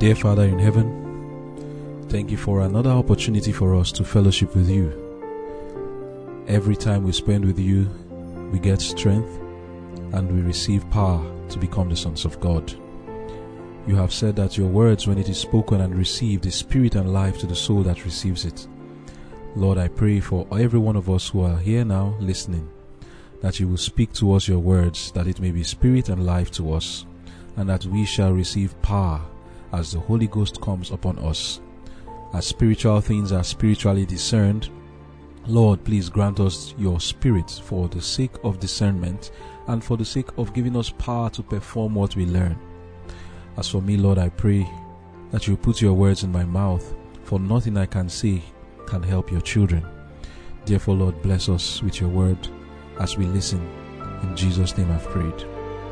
Dear Father in heaven, thank you for another opportunity for us to fellowship with you. Every time we spend with you, we get strength and we receive power to become the sons of God. You have said that your words, when it is spoken and received, is spirit and life to the soul that receives it. Lord, I pray for every one of us who are here now listening, that you will speak to us your words, that it may be spirit and life to us, and that we shall receive power as the Holy Ghost comes upon us. As spiritual things are spiritually discerned, Lord, please grant us your spirit for the sake of discernment and for the sake of giving us power to perform what we learn. As for me, Lord, I pray that you put your words in my mouth, for nothing I can say can help your children. Therefore, Lord, bless us with your word as we listen. In Jesus' name I've prayed.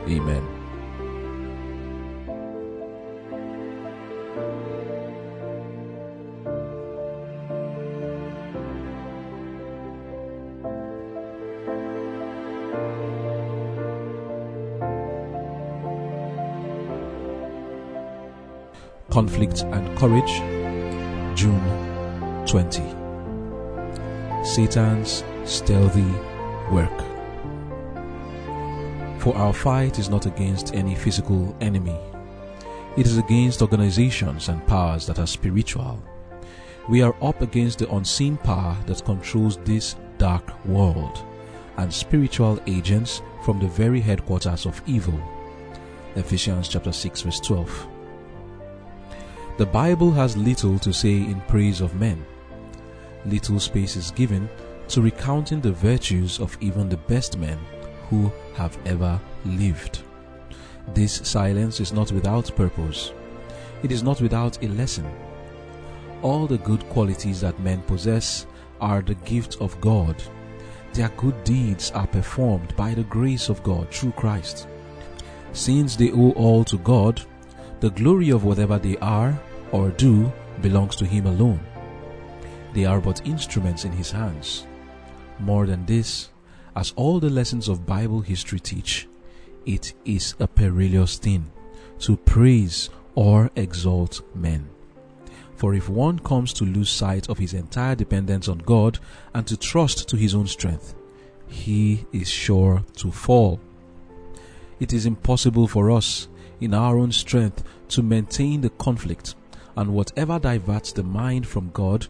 Amen. Conflict and Courage, June 20. Satan's stealthy work. For our fight is not against any physical enemy, it is against organizations and powers that are spiritual. We are up against the unseen power that controls this dark world and spiritual agents from the very headquarters of evil. Ephesians chapter 6 verse 12. The Bible has little to say in praise of men. Little space is given to recounting the virtues of even the best men who have ever lived. This silence is not without purpose. It is not without a lesson. All the good qualities that men possess are the gift of God. Their good deeds are performed by the grace of God through Christ. Since they owe all to God, the glory of whatever they are or do belongs to Him alone. They are but instruments in His hands. More than this, as all the lessons of Bible history teach, it is a perilous thing to praise or exalt men. For if one comes to lose sight of his entire dependence on God and to trust to his own strength, he is sure to fall. It is impossible for us, in our own strength, to maintain the conflict and whatever diverts the mind from God,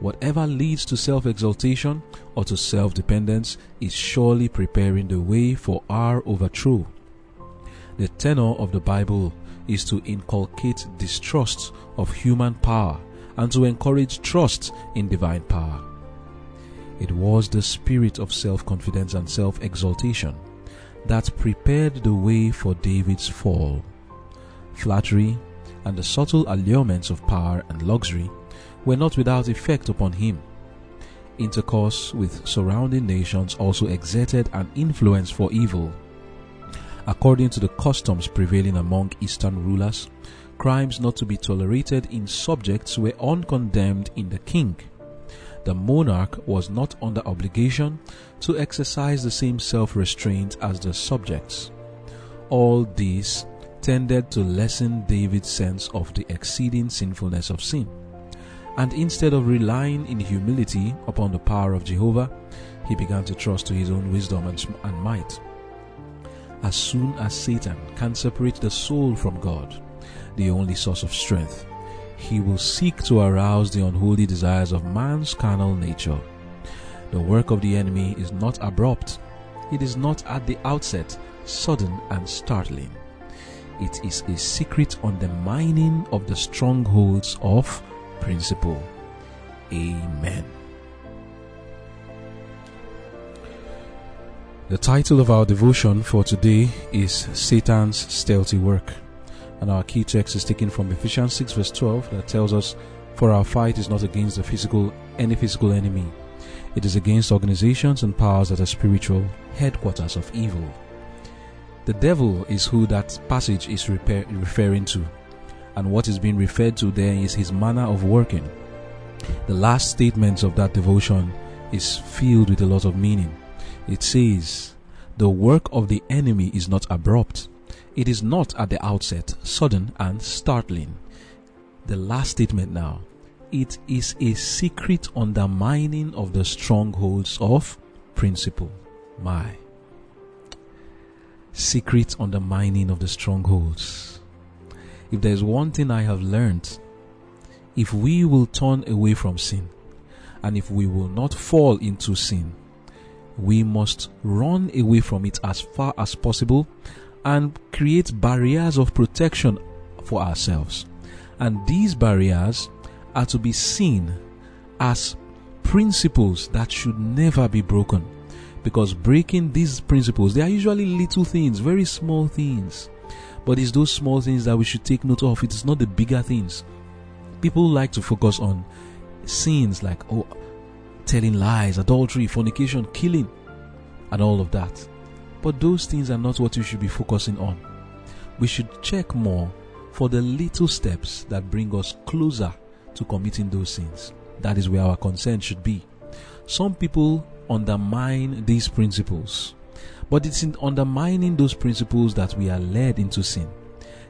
whatever leads to self exaltation or to self dependence, is surely preparing the way for our overthrow. The tenor of the Bible is to inculcate distrust of human power and to encourage trust in divine power. It was the spirit of self confidence and self exaltation that prepared the way for David's fall. Flattery, and the subtle allurements of power and luxury were not without effect upon him. Intercourse with surrounding nations also exerted an influence for evil. According to the customs prevailing among Eastern rulers, crimes not to be tolerated in subjects were uncondemned in the king. The monarch was not under obligation to exercise the same self restraint as the subjects. All these tended to lessen David's sense of the exceeding sinfulness of sin. And instead of relying in humility upon the power of Jehovah, he began to trust to his own wisdom and, and might. As soon as Satan can separate the soul from God, the only source of strength, he will seek to arouse the unholy desires of man's carnal nature. The work of the enemy is not abrupt, it is not at the outset sudden and startling it is a secret undermining of the strongholds of principle. Amen. The title of our devotion for today is Satan's stealthy work. And our key text is taken from Ephesians 6 verse 12 that tells us, For our fight is not against the physical, any physical enemy. It is against organizations and powers that are spiritual, headquarters of evil. The devil is who that passage is repair, referring to, and what is being referred to there is his manner of working. The last statement of that devotion is filled with a lot of meaning. It says, The work of the enemy is not abrupt, it is not at the outset sudden and startling. The last statement now. It is a secret undermining of the strongholds of principle. My. Secret undermining of the strongholds. If there's one thing I have learned, if we will turn away from sin, and if we will not fall into sin, we must run away from it as far as possible and create barriers of protection for ourselves. And these barriers are to be seen as principles that should never be broken. Because breaking these principles, they are usually little things, very small things. But it's those small things that we should take note of. It is not the bigger things. People like to focus on sins like, oh, telling lies, adultery, fornication, killing, and all of that. But those things are not what we should be focusing on. We should check more for the little steps that bring us closer to committing those sins. That is where our concern should be. Some people undermine these principles, but it's in undermining those principles that we are led into sin.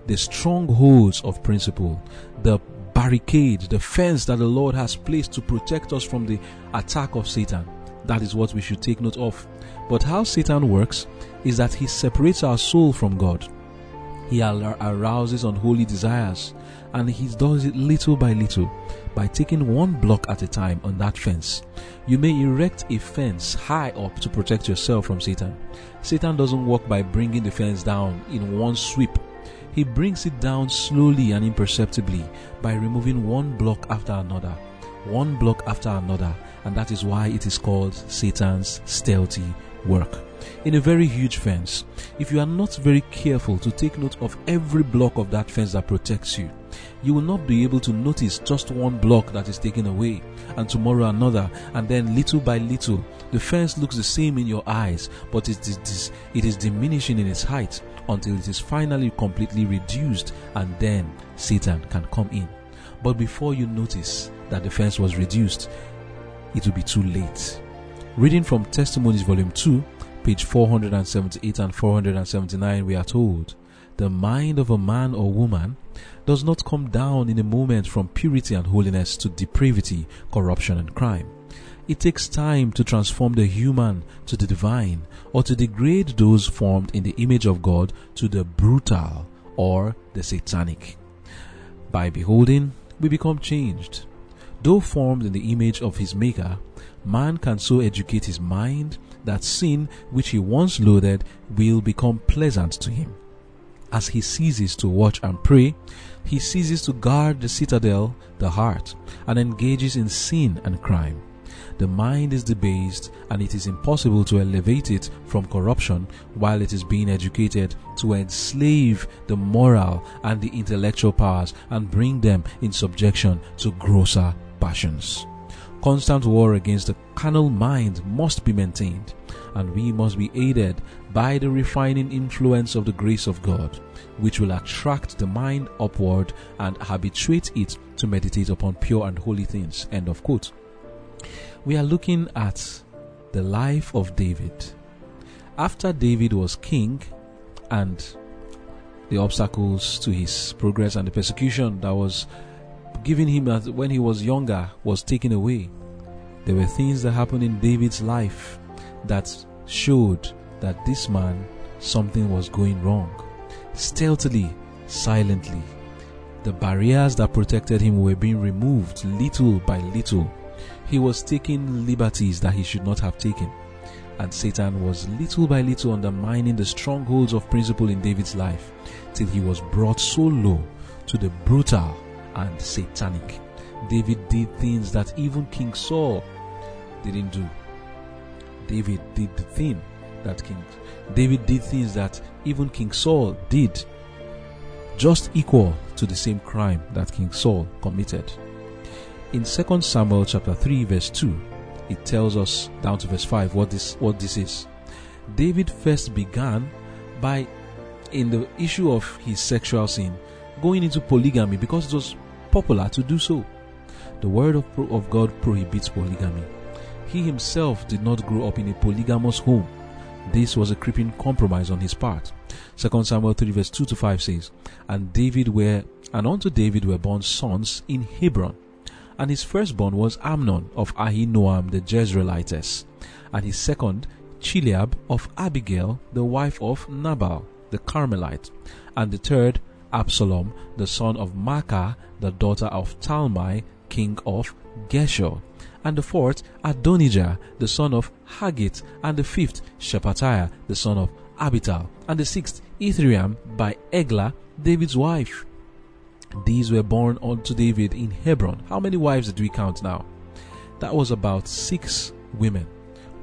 The strongholds of principle, the barricade, the fence that the Lord has placed to protect us from the attack of Satan. That is what we should take note of. But how Satan works is that he separates our soul from God. He arouses unholy desires and he does it little by little by taking one block at a time on that fence. You may erect a fence high up to protect yourself from Satan. Satan doesn't work by bringing the fence down in one sweep. He brings it down slowly and imperceptibly by removing one block after another, one block after another, and that is why it is called Satan's stealthy work. In a very huge fence, if you are not very careful to take note of every block of that fence that protects you, you will not be able to notice just one block that is taken away, and tomorrow another, and then little by little, the fence looks the same in your eyes, but it is, it is diminishing in its height until it is finally completely reduced, and then Satan can come in. But before you notice that the fence was reduced, it will be too late. Reading from Testimonies, Volume 2, page 478 and 479, we are told the mind of a man or woman does not come down in a moment from purity and holiness to depravity, corruption, and crime. It takes time to transform the human to the divine or to degrade those formed in the image of God to the brutal or the satanic. By beholding, we become changed. Though formed in the image of his Maker, man can so educate his mind that sin which he once loathed will become pleasant to him. As he ceases to watch and pray, he ceases to guard the citadel, the heart, and engages in sin and crime. The mind is debased and it is impossible to elevate it from corruption while it is being educated to enslave the moral and the intellectual powers and bring them in subjection to grosser passions. Constant war against the carnal mind must be maintained, and we must be aided by the refining influence of the grace of God, which will attract the mind upward and habituate it to meditate upon pure and holy things. End of quote. We are looking at the life of David. After David was king and the obstacles to his progress and the persecution that was given him when he was younger was taken away. There were things that happened in David's life that showed that this man, something was going wrong. Stealthily, silently, the barriers that protected him were being removed little by little. He was taking liberties that he should not have taken. And Satan was little by little undermining the strongholds of principle in David's life till he was brought so low to the brutal and satanic. David did things that even King Saul didn't do. David did the thing that King David did things that even King Saul did just equal to the same crime that King Saul committed. In 2 Samuel chapter 3 verse 2, it tells us down to verse 5 what this what this is. David first began by in the issue of his sexual sin going into polygamy because it was popular to do so. The word of, of God prohibits polygamy. He himself did not grow up in a polygamous home. This was a creeping compromise on his part. 2 Samuel 3 verse 2 to 5 says, And David were And unto David were born sons in Hebron. And his firstborn was Amnon of Ahinoam the Jezreelitess, and his second Chileab of Abigail, the wife of Nabal the Carmelite, and the third Absalom, the son of Maacah, the daughter of Talmai, king of Geshur, and the fourth Adonijah, the son of Haggith, and the fifth Shephatiah, the son of Abital, and the sixth Ithream by Eglah, David's wife. These were born unto David in Hebron. How many wives did we count now? That was about six women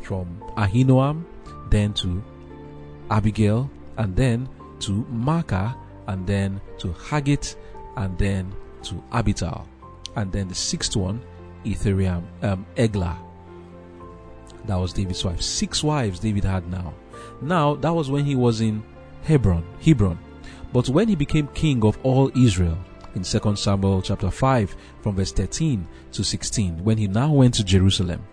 from Ahinoam, then to Abigail, and then to Maacah, and then to Haggith, and then to Abital. And then the sixth one, Ithream, um, Eglah. That was David's wife. Six wives David had now. Now, that was when he was in Hebron, Hebron. But when he became king of all Israel, in 2 Samuel chapter 5 from verse 13 to 16, when he now went to Jerusalem,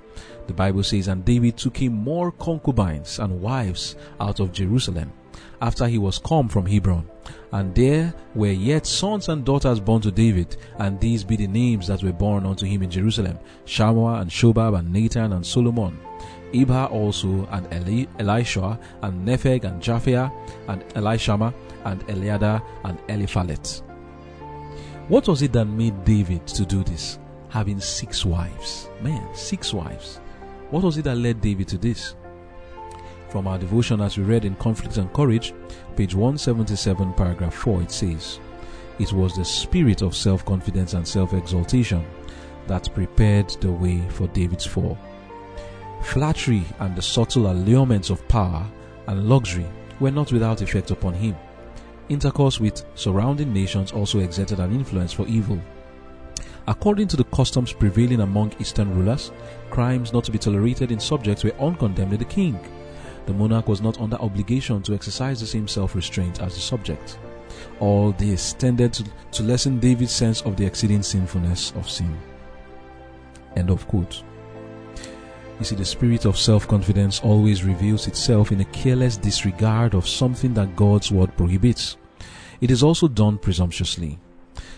the Bible says, And David took him more concubines and wives out of Jerusalem after he was come from Hebron. And there were yet sons and daughters born to David, and these be the names that were born unto him in Jerusalem Shammah and Shobab and Nathan and Solomon. Ibhar also, and Eli- Elisha, and Nepheg, and Japhia, and Elishama, and Eliada, and Eliphalet. What was it that made David to do this? Having six wives. Man, six wives. What was it that led David to this? From our devotion as we read in Conflict and Courage, page 177, paragraph 4, it says, It was the spirit of self confidence and self exaltation that prepared the way for David's fall. Flattery and the subtle allurements of power and luxury were not without effect upon him. Intercourse with surrounding nations also exerted an influence for evil. According to the customs prevailing among Eastern rulers, crimes not to be tolerated in subjects were uncondemned in the king the monarch was not under obligation to exercise the same self restraint as the subject. All this tended to, to lessen David's sense of the exceeding sinfulness of sin. End of quote. You see, the spirit of self confidence always reveals itself in a careless disregard of something that God's word prohibits. It is also done presumptuously.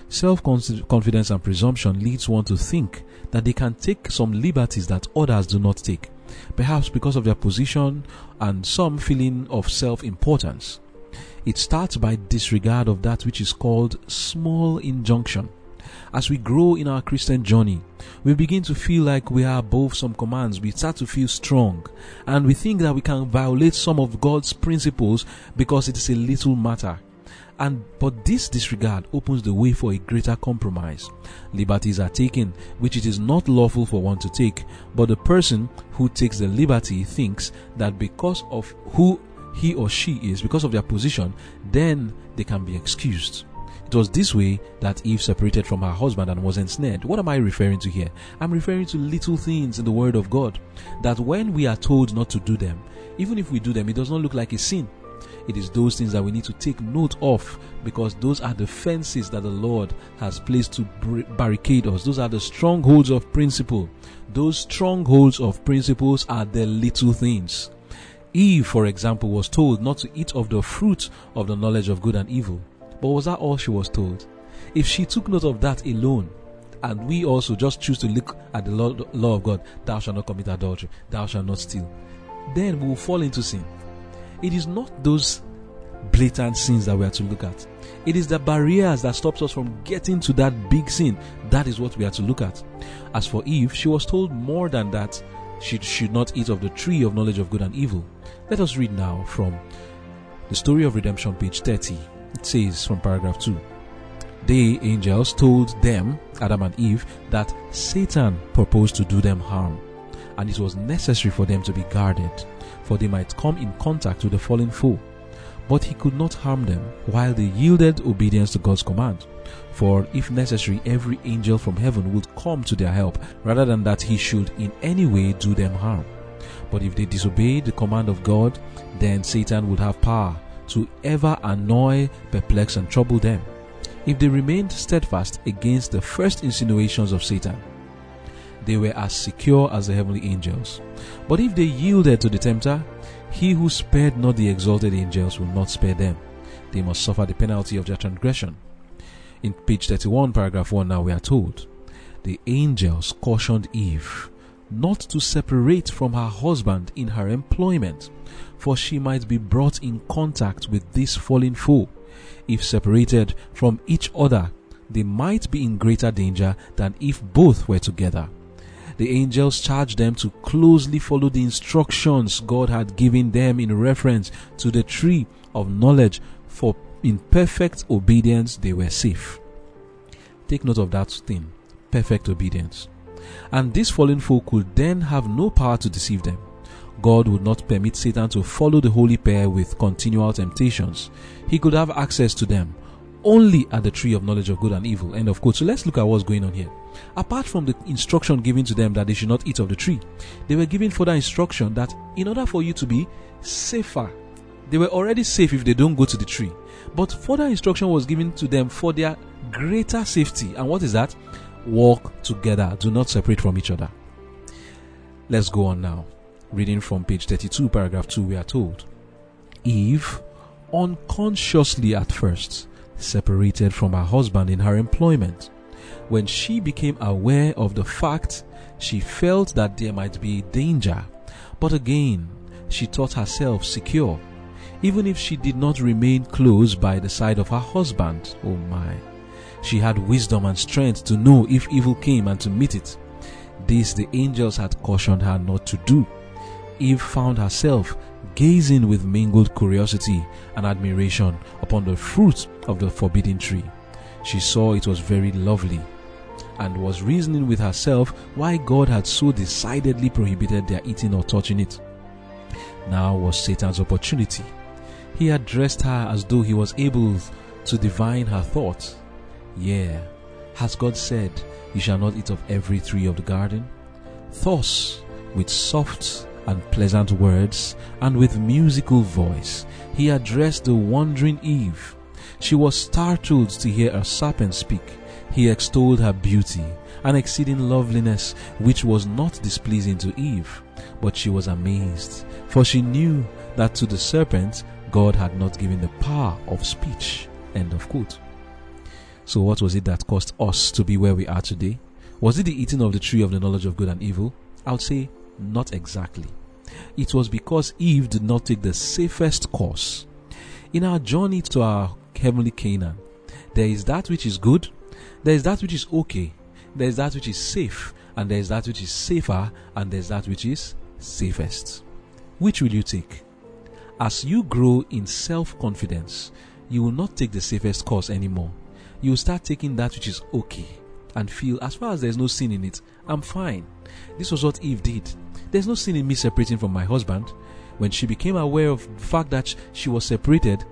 Self confidence and presumption leads one to think that they can take some liberties that others do not take perhaps because of their position and some feeling of self importance. It starts by disregard of that which is called small injunction. As we grow in our Christian journey, we begin to feel like we are above some commands. We start to feel strong and we think that we can violate some of God's principles because it is a little matter. And but this disregard opens the way for a greater compromise. Liberties are taken which it is not lawful for one to take, but the person who takes the liberty thinks that because of who he or she is, because of their position, then they can be excused. It was this way that Eve separated from her husband and was ensnared. What am I referring to here? I'm referring to little things in the Word of God. That when we are told not to do them, even if we do them, it does not look like a sin. It is those things that we need to take note of because those are the fences that the Lord has placed to barricade us. Those are the strongholds of principle. Those strongholds of principles are the little things. Eve, for example, was told not to eat of the fruit of the knowledge of good and evil. But was that all she was told? If she took note of that alone, and we also just choose to look at the law, of God, thou shalt not commit adultery, thou shalt not steal, then we will fall into sin. It is not those blatant sins that we are to look at. It is the barriers that stops us from getting to that big sin. That is what we are to look at. As for Eve, she was told more than that she should not eat of the tree of knowledge of good and evil. Let us read now from the story of redemption, page 30. It says from paragraph 2 They, angels, told them, Adam and Eve, that Satan proposed to do them harm, and it was necessary for them to be guarded for they might come in contact with the fallen foe. But he could not harm them while they yielded obedience to God's command. For if necessary, every angel from heaven would come to their help rather than that he should in any way do them harm. But if they disobeyed the command of God, then Satan would have power to ever annoy, perplex, and trouble them. If they remained steadfast against the first insinuations of Satan, they were as secure as the heavenly angels. But if they yielded to the tempter, he who spared not the exalted angels will not spare them. They must suffer the penalty of their transgression. In page 31, paragraph 1, now we are told the angels cautioned Eve not to separate from her husband in her employment, for she might be brought in contact with this fallen foe. If separated from each other, they might be in greater danger than if both were together. The angels charged them to closely follow the instructions God had given them in reference to the tree of knowledge, for in perfect obedience they were safe. Take note of that thing perfect obedience. And this fallen foe could then have no power to deceive them. God would not permit Satan to follow the holy pair with continual temptations. He could have access to them only at the tree of knowledge of good and evil. End of quote. So let's look at what's going on here. Apart from the instruction given to them that they should not eat of the tree, they were given further instruction that in order for you to be safer, they were already safe if they don't go to the tree. But further instruction was given to them for their greater safety. And what is that? Walk together. Do not separate from each other. Let's go on now. Reading from page 32, paragraph 2, we are told Eve, unconsciously at first, separated from her husband in her employment. When she became aware of the fact, she felt that there might be danger, but again, she thought herself secure, even if she did not remain close by the side of her husband. Oh my. She had wisdom and strength to know if evil came and to meet it. This the angels had cautioned her not to do. Eve found herself gazing with mingled curiosity and admiration upon the fruit of the forbidden tree. She saw it was very lovely and was reasoning with herself why God had so decidedly prohibited their eating or touching it. Now was Satan's opportunity. He addressed her as though he was able to divine her thoughts. Yeah, has God said, You shall not eat of every tree of the garden? Thus, with soft and pleasant words, and with musical voice, he addressed the wondering Eve. She was startled to hear a serpent speak. He extolled her beauty and exceeding loveliness, which was not displeasing to Eve. But she was amazed, for she knew that to the serpent God had not given the power of speech. End of quote. So, what was it that caused us to be where we are today? Was it the eating of the tree of the knowledge of good and evil? I would say not exactly. It was because Eve did not take the safest course. In our journey to our heavenly Canaan, there is that which is good, there is that which is okay, there is that which is safe, and there is that which is safer, and there is that which is safest. Which will you take? As you grow in self confidence, you will not take the safest course anymore. You will start taking that which is okay and feel, as far as there's no sin in it, I'm fine. This was what Eve did. There's no sin in me separating from my husband. When she became aware of the fact that she was separated,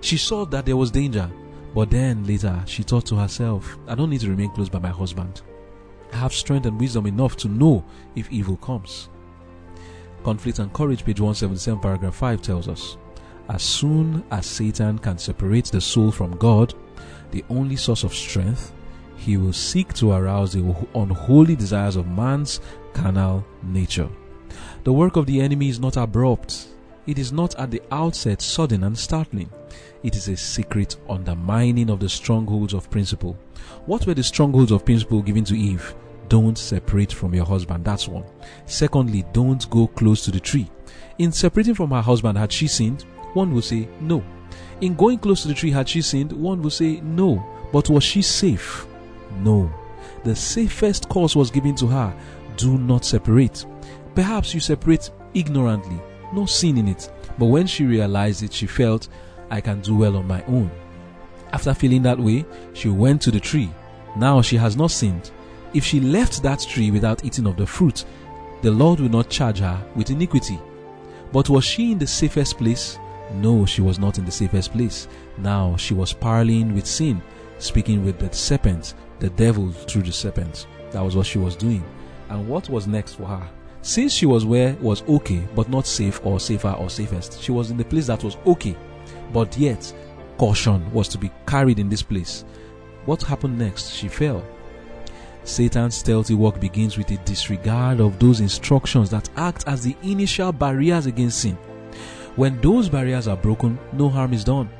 she saw that there was danger. But then later, she thought to herself, I don't need to remain close by my husband. I have strength and wisdom enough to know if evil comes. Conflict and Courage, page 177, paragraph 5 tells us As soon as Satan can separate the soul from God, the only source of strength, he will seek to arouse the unholy desires of man's carnal nature. The work of the enemy is not abrupt. It is not at the outset sudden and startling. It is a secret undermining of the strongholds of principle. What were the strongholds of principle given to Eve? Don't separate from your husband. That's one. Secondly, don't go close to the tree. In separating from her husband, had she sinned? One will say no. In going close to the tree, had she sinned? One will say no. But was she safe? No. The safest course was given to her do not separate. Perhaps you separate ignorantly, no sin in it. But when she realized it, she felt, I can do well on my own. After feeling that way, she went to the tree. Now she has not sinned. If she left that tree without eating of the fruit, the Lord will not charge her with iniquity. But was she in the safest place? No, she was not in the safest place. Now she was parleying with sin, speaking with the serpent, the devil through the serpent. That was what she was doing. And what was next for her? Since she was where was okay, but not safe or safer or safest, she was in the place that was okay, but yet caution was to be carried in this place. What happened next? She fell. Satan's stealthy work begins with a disregard of those instructions that act as the initial barriers against sin. When those barriers are broken, no harm is done.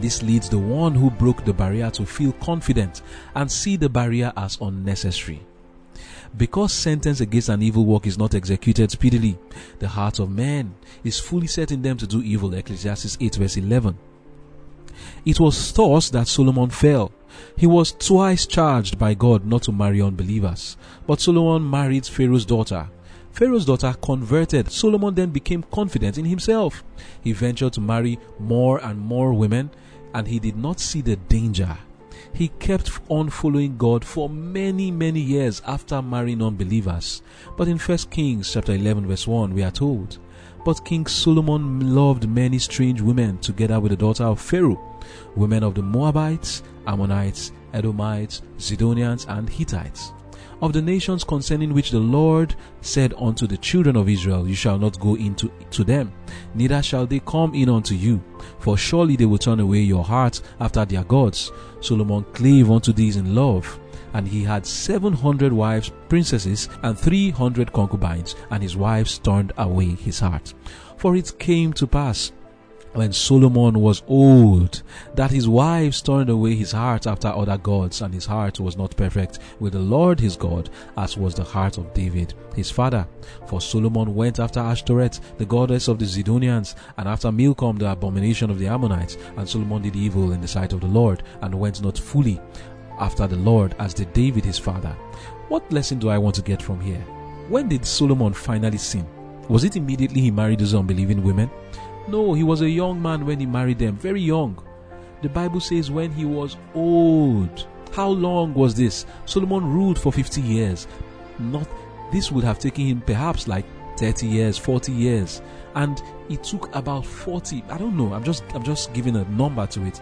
This leads the one who broke the barrier to feel confident and see the barrier as unnecessary. Because sentence against an evil work is not executed speedily, the heart of man is fully set in them to do evil. Ecclesiastes 8 verse 11. It was thus that Solomon fell. He was twice charged by God not to marry unbelievers, but Solomon married Pharaoh's daughter. Pharaoh's daughter converted. Solomon then became confident in himself. He ventured to marry more and more women, and he did not see the danger he kept on following God for many, many years after marrying unbelievers. But in 1 Kings chapter 11 verse 1 we are told, But King Solomon loved many strange women together with the daughter of Pharaoh, women of the Moabites, Ammonites, Edomites, Zidonians, and Hittites of the nations concerning which the Lord said unto the children of Israel, You shall not go into to them, neither shall they come in unto you, for surely they will turn away your heart after their gods. Solomon clave unto these in love, and he had seven hundred wives, princesses, and three hundred concubines, and his wives turned away his heart. For it came to pass when Solomon was old, that his wives turned away his heart after other gods, and his heart was not perfect with the Lord his God, as was the heart of David his father. For Solomon went after Ashtoreth, the goddess of the Zidonians, and after Milcom, the abomination of the Ammonites. And Solomon did evil in the sight of the Lord, and went not fully after the Lord, as did David his father. What lesson do I want to get from here? When did Solomon finally sin? Was it immediately he married those unbelieving women? No, he was a young man when he married them, very young. The Bible says when he was old. How long was this? Solomon ruled for 50 years. Not this would have taken him perhaps like 30 years, 40 years. And it took about 40, I don't know, I'm just I'm just giving a number to it.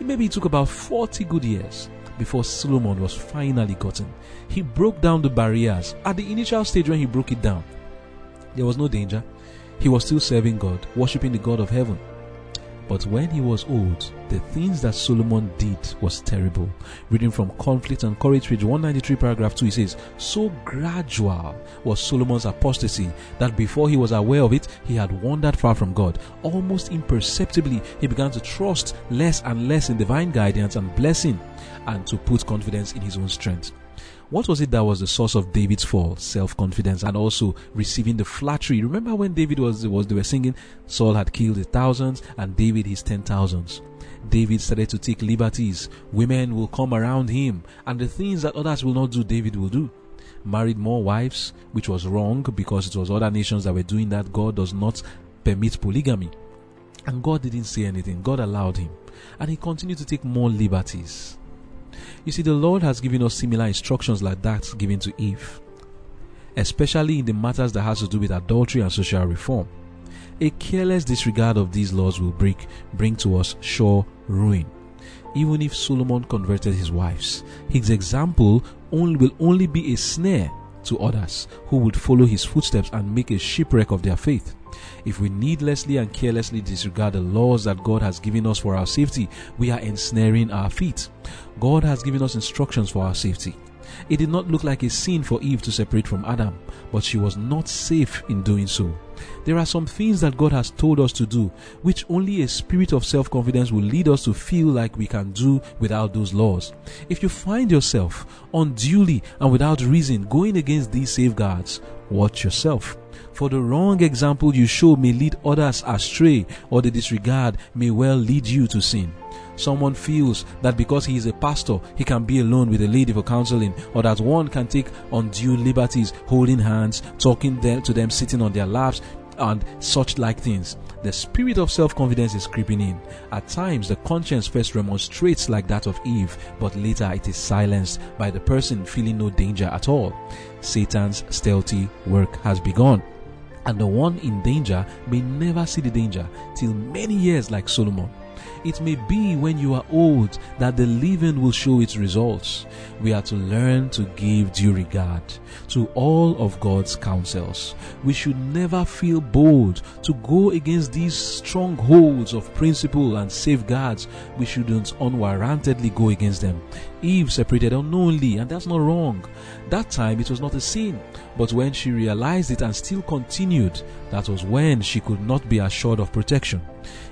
Maybe it took about 40 good years before Solomon was finally gotten. He broke down the barriers. At the initial stage when he broke it down, there was no danger. He was still serving God, worshipping the God of heaven. But when he was old, the things that Solomon did was terrible. Reading from Conflict and Courage, page 193, paragraph 2, he says, So gradual was Solomon's apostasy that before he was aware of it, he had wandered far from God. Almost imperceptibly, he began to trust less and less in divine guidance and blessing and to put confidence in his own strength. What was it that was the source of David's fall? Self-confidence and also receiving the flattery. Remember when David was, was they were singing, Saul had killed his thousands and David his ten thousands. David started to take liberties. Women will come around him and the things that others will not do, David will do. Married more wives, which was wrong because it was other nations that were doing that. God does not permit polygamy. And God didn't say anything. God allowed him. And he continued to take more liberties. You see, the Lord has given us similar instructions like that given to Eve, especially in the matters that has to do with adultery and social reform. A careless disregard of these laws will bring, bring to us sure ruin. Even if Solomon converted his wives, his example only will only be a snare to others who would follow his footsteps and make a shipwreck of their faith. If we needlessly and carelessly disregard the laws that God has given us for our safety, we are ensnaring our feet. God has given us instructions for our safety. It did not look like a sin for Eve to separate from Adam, but she was not safe in doing so. There are some things that God has told us to do, which only a spirit of self confidence will lead us to feel like we can do without those laws. If you find yourself unduly and without reason going against these safeguards, watch yourself. For the wrong example you show may lead others astray, or the disregard may well lead you to sin. Someone feels that because he is a pastor, he can be alone with a lady for counseling, or that one can take undue liberties, holding hands, talking to them, sitting on their laps, and such like things. The spirit of self confidence is creeping in. At times, the conscience first remonstrates like that of Eve, but later it is silenced by the person feeling no danger at all. Satan's stealthy work has begun and the one in danger may never see the danger till many years like Solomon. It may be when you are old that the living will show its results. We are to learn to give due regard to all of God's counsels. We should never feel bold to go against these strongholds of principle and safeguards. We shouldn't unwarrantedly go against them. Eve separated unknowingly, and that's not wrong. That time it was not a sin, but when she realized it and still continued, that was when she could not be assured of protection.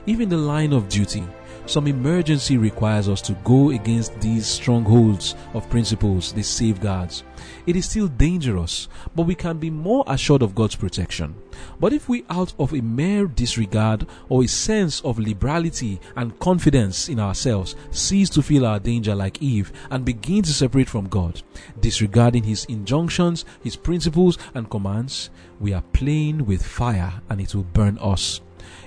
Even the line of duty, Some emergency requires us to go against these strongholds of principles, these safeguards. It is still dangerous, but we can be more assured of God's protection. But if we, out of a mere disregard or a sense of liberality and confidence in ourselves, cease to feel our danger like Eve and begin to separate from God, disregarding His injunctions, His principles, and commands, we are playing with fire and it will burn us.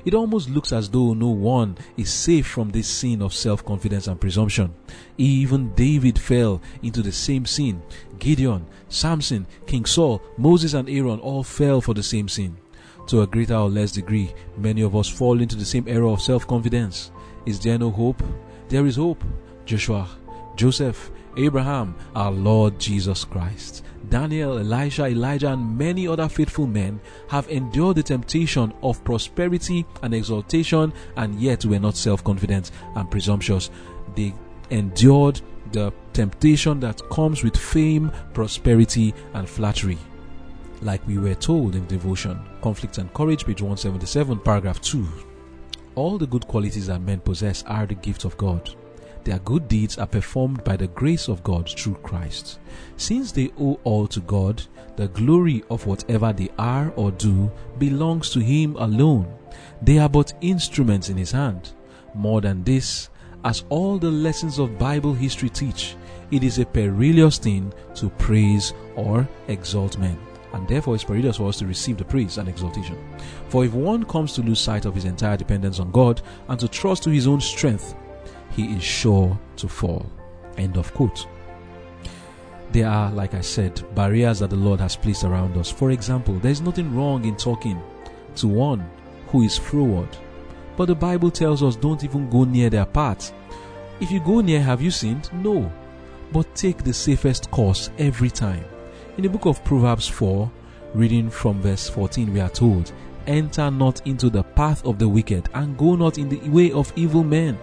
It almost looks as though no one is safe from this sin of self confidence and presumption. Even David fell into the same sin. Gideon, Samson, King Saul, Moses, and Aaron all fell for the same sin. To a greater or less degree, many of us fall into the same error of self confidence. Is there no hope? There is hope. Joshua, Joseph, Abraham, our Lord Jesus Christ. Daniel, Elisha, Elijah, and many other faithful men have endured the temptation of prosperity and exaltation, and yet were not self confident and presumptuous. They endured the temptation that comes with fame, prosperity, and flattery. Like we were told in devotion, Conflict and Courage, page 177, paragraph 2. All the good qualities that men possess are the gift of God. Their good deeds are performed by the grace of God through Christ. Since they owe all to God, the glory of whatever they are or do belongs to Him alone. They are but instruments in His hand. More than this, as all the lessons of Bible history teach, it is a perilous thing to praise or exalt men. And therefore, it's perilous for us to receive the praise and exaltation. For if one comes to lose sight of his entire dependence on God and to trust to his own strength, he is sure to fall. End of quote. There are, like I said, barriers that the Lord has placed around us. For example, there is nothing wrong in talking to one who is froward. But the Bible tells us don't even go near their path. If you go near, have you sinned? No. But take the safest course every time. In the book of Proverbs 4, reading from verse 14, we are told, Enter not into the path of the wicked, and go not in the way of evil men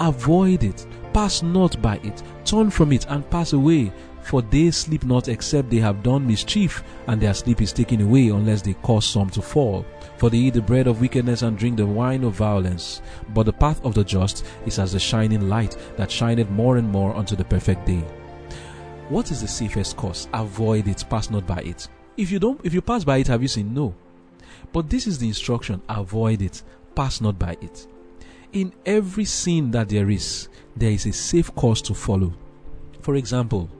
Avoid it, pass not by it, turn from it and pass away. For they sleep not except they have done mischief, and their sleep is taken away unless they cause some to fall. For they eat the bread of wickedness and drink the wine of violence. But the path of the just is as the shining light that shineth more and more unto the perfect day. What is the safest course? Avoid it, pass not by it. If you don't if you pass by it, have you seen? No. But this is the instruction, avoid it, pass not by it. In every sin that there is, there is a safe course to follow. For example,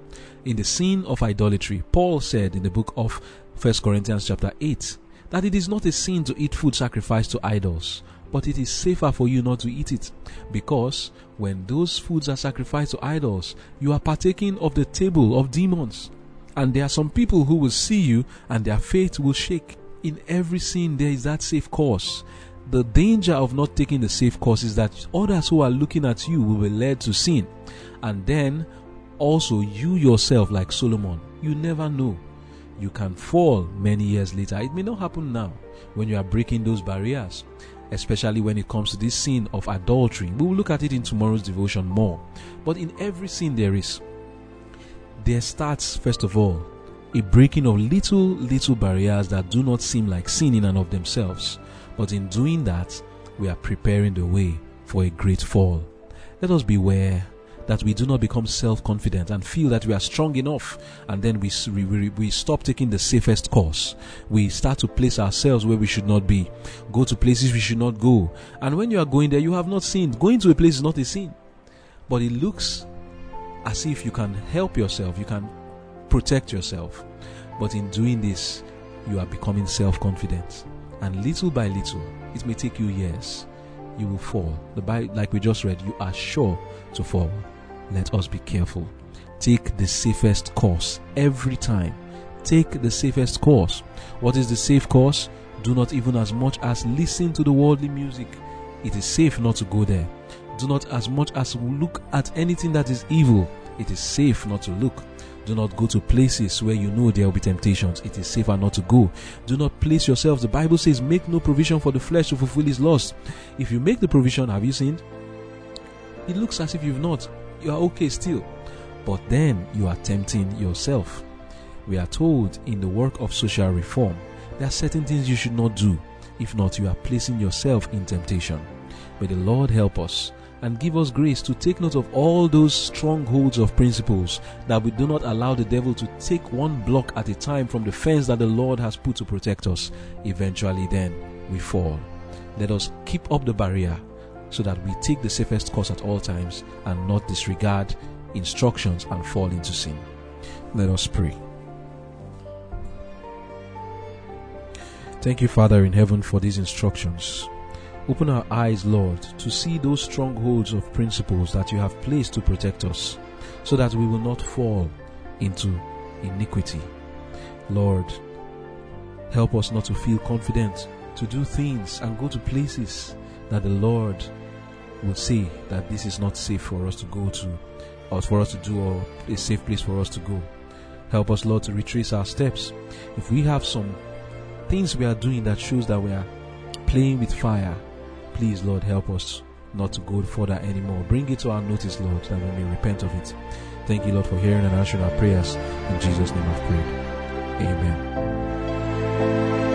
in the sin of idolatry, Paul said in the book of 1 Corinthians chapter 8 that it is not a sin to eat food sacrificed to idols, but it is safer for you not to eat it because when those foods are sacrificed to idols, you are partaking of the table of demons. And there are some people who will see you and their faith will shake. In every sin, there is that safe course the danger of not taking the safe course is that others who are looking at you will be led to sin. And then also you yourself, like Solomon, you never know. You can fall many years later. It may not happen now when you are breaking those barriers, especially when it comes to this sin of adultery. We will look at it in tomorrow's devotion more. But in every sin there is, there starts, first of all, a breaking of little, little barriers that do not seem like sin in and of themselves. But in doing that, we are preparing the way for a great fall. Let us beware that we do not become self confident and feel that we are strong enough, and then we, we, we stop taking the safest course. We start to place ourselves where we should not be, go to places we should not go. And when you are going there, you have not sinned. Going to a place is not a sin. But it looks as if you can help yourself, you can protect yourself. But in doing this, you are becoming self confident and little by little, it may take you years, you will fall. The Bible, like we just read, you are sure to fall. Let us be careful. Take the safest course every time. Take the safest course. What is the safe course? Do not even as much as listen to the worldly music. It is safe not to go there. Do not as much as look at anything that is evil. It is safe not to look. Do not go to places where you know there will be temptations. It is safer not to go. Do not place yourself. The Bible says, make no provision for the flesh to fulfill his lust. If you make the provision, have you sinned? It looks as if you've not. You are okay still. But then you are tempting yourself. We are told in the work of social reform, there are certain things you should not do. If not, you are placing yourself in temptation. May the Lord help us and give us grace to take note of all those strongholds of principles that we do not allow the devil to take one block at a time from the fence that the Lord has put to protect us. Eventually, then we fall. Let us keep up the barrier so that we take the safest course at all times and not disregard instructions and fall into sin. Let us pray. Thank you, Father in heaven, for these instructions. Open our eyes, Lord, to see those strongholds of principles that you have placed to protect us, so that we will not fall into iniquity. Lord, help us not to feel confident to do things and go to places that the Lord will say that this is not safe for us to go to, or for us to do, or a safe place for us to go. Help us, Lord, to retrace our steps. If we have some things we are doing that shows that we are playing with fire, Please, Lord, help us not to go further anymore. Bring it to our notice, Lord, that we may repent of it. Thank you, Lord, for hearing and answering our prayers. In Jesus' name I've prayed. Amen.